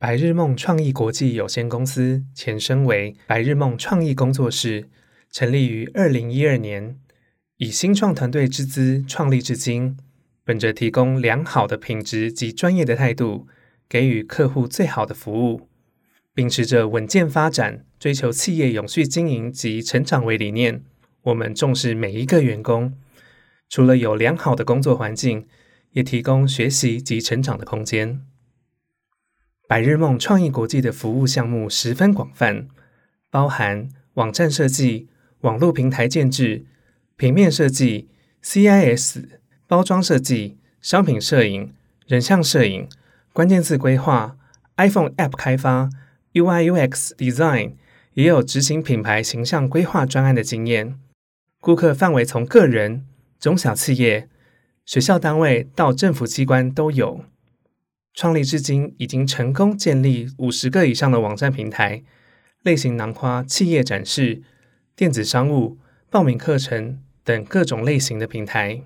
白日梦创意国际有限公司前身为白日梦创意工作室，成立于二零一二年，以新创团队之资创立至今。本着提供良好的品质及专业的态度，给予客户最好的服务，秉持着稳健发展、追求企业永续经营及成长为理念，我们重视每一个员工。除了有良好的工作环境，也提供学习及成长的空间。百日梦创意国际的服务项目十分广泛，包含网站设计、网络平台建制、平面设计、CIS、包装设计、商品摄影、人像摄影、关键字规划、iPhone App 开发、UI/UX Design，也有执行品牌形象规划专案的经验。顾客范围从个人、中小企业、学校单位到政府机关都有。创立至今，已经成功建立五十个以上的网站平台，类型囊括企业展示、电子商务、报名课程等各种类型的平台。